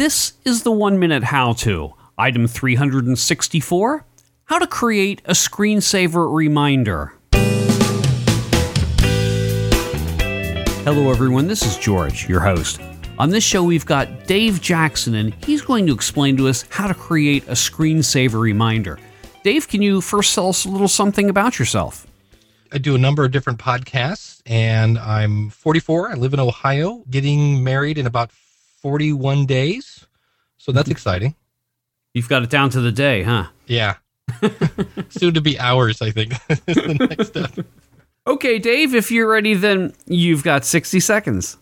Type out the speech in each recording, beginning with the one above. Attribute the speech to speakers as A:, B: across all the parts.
A: This is the one minute how to. Item 364 How to create a screensaver reminder. Hello, everyone. This is George, your host. On this show, we've got Dave Jackson, and he's going to explain to us how to create a screensaver reminder. Dave, can you first tell us a little something about yourself?
B: I do a number of different podcasts, and I'm 44. I live in Ohio, getting married in about 41 days. So that's mm-hmm. exciting.
A: You've got it down to the day, huh?
B: Yeah. Soon to be hours, I think, the next step.
A: Okay, Dave, if you're ready, then you've got 60 seconds.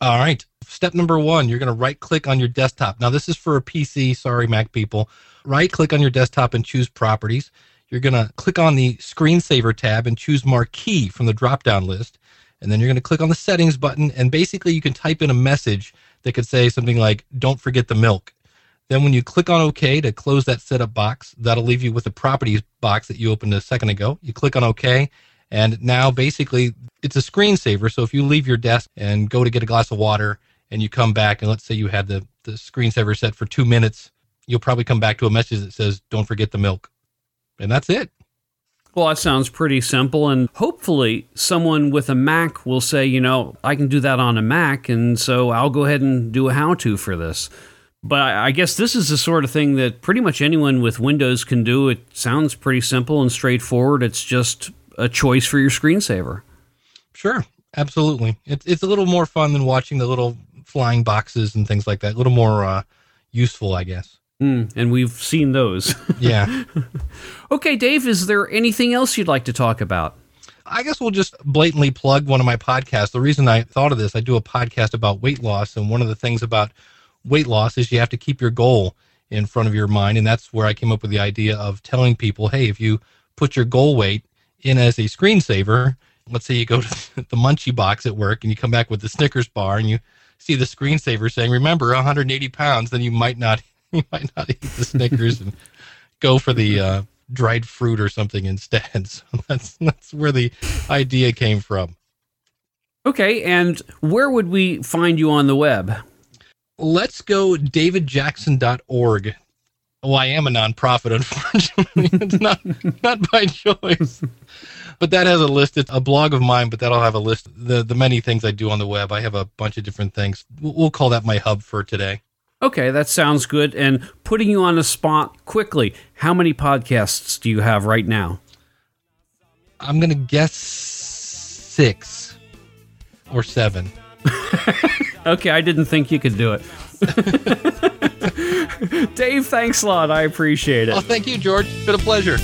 B: All right. Step number one, you're going to right click on your desktop. Now, this is for a PC. Sorry, Mac people. Right click on your desktop and choose properties. You're going to click on the screensaver tab and choose marquee from the drop down list. And then you're going to click on the settings button. And basically, you can type in a message that could say something like, don't forget the milk. Then, when you click on OK to close that setup box, that'll leave you with the properties box that you opened a second ago. You click on OK. And now, basically, it's a screensaver. So if you leave your desk and go to get a glass of water and you come back, and let's say you had the, the screensaver set for two minutes, you'll probably come back to a message that says, don't forget the milk. And that's it.
A: Well, that sounds pretty simple. And hopefully, someone with a Mac will say, you know, I can do that on a Mac. And so I'll go ahead and do a how to for this. But I guess this is the sort of thing that pretty much anyone with Windows can do. It sounds pretty simple and straightforward. It's just a choice for your screensaver.
B: Sure, absolutely. It's it's a little more fun than watching the little flying boxes and things like that. A little more uh, useful, I guess.
A: Mm, and we've seen those.
B: Yeah.
A: okay, Dave, is there anything else you'd like to talk about?
B: I guess we'll just blatantly plug one of my podcasts. The reason I thought of this, I do a podcast about weight loss, and one of the things about weight loss is you have to keep your goal in front of your mind, and that's where I came up with the idea of telling people, hey, if you put your goal weight in as a screensaver, let's say you go to the munchie box at work and you come back with the Snickers bar and you see the screensaver saying, remember 180 pounds, then you might not you might not eat the Snickers and go for the uh, dried fruit or something instead. So that's that's where the idea came from.
A: Okay, and where would we find you on the web?
B: Let's go davidjackson.org. Well, I am a nonprofit, unfortunately. it's not not by choice. But that has a list. It's a blog of mine, but that'll have a list the the many things I do on the web. I have a bunch of different things. We'll call that my hub for today.
A: Okay, that sounds good. And putting you on the spot quickly, how many podcasts do you have right now?
B: I'm gonna guess six or seven.
A: okay, I didn't think you could do it. Dave, thanks a lot. I appreciate it.
B: Oh, thank you, George. It's been a pleasure.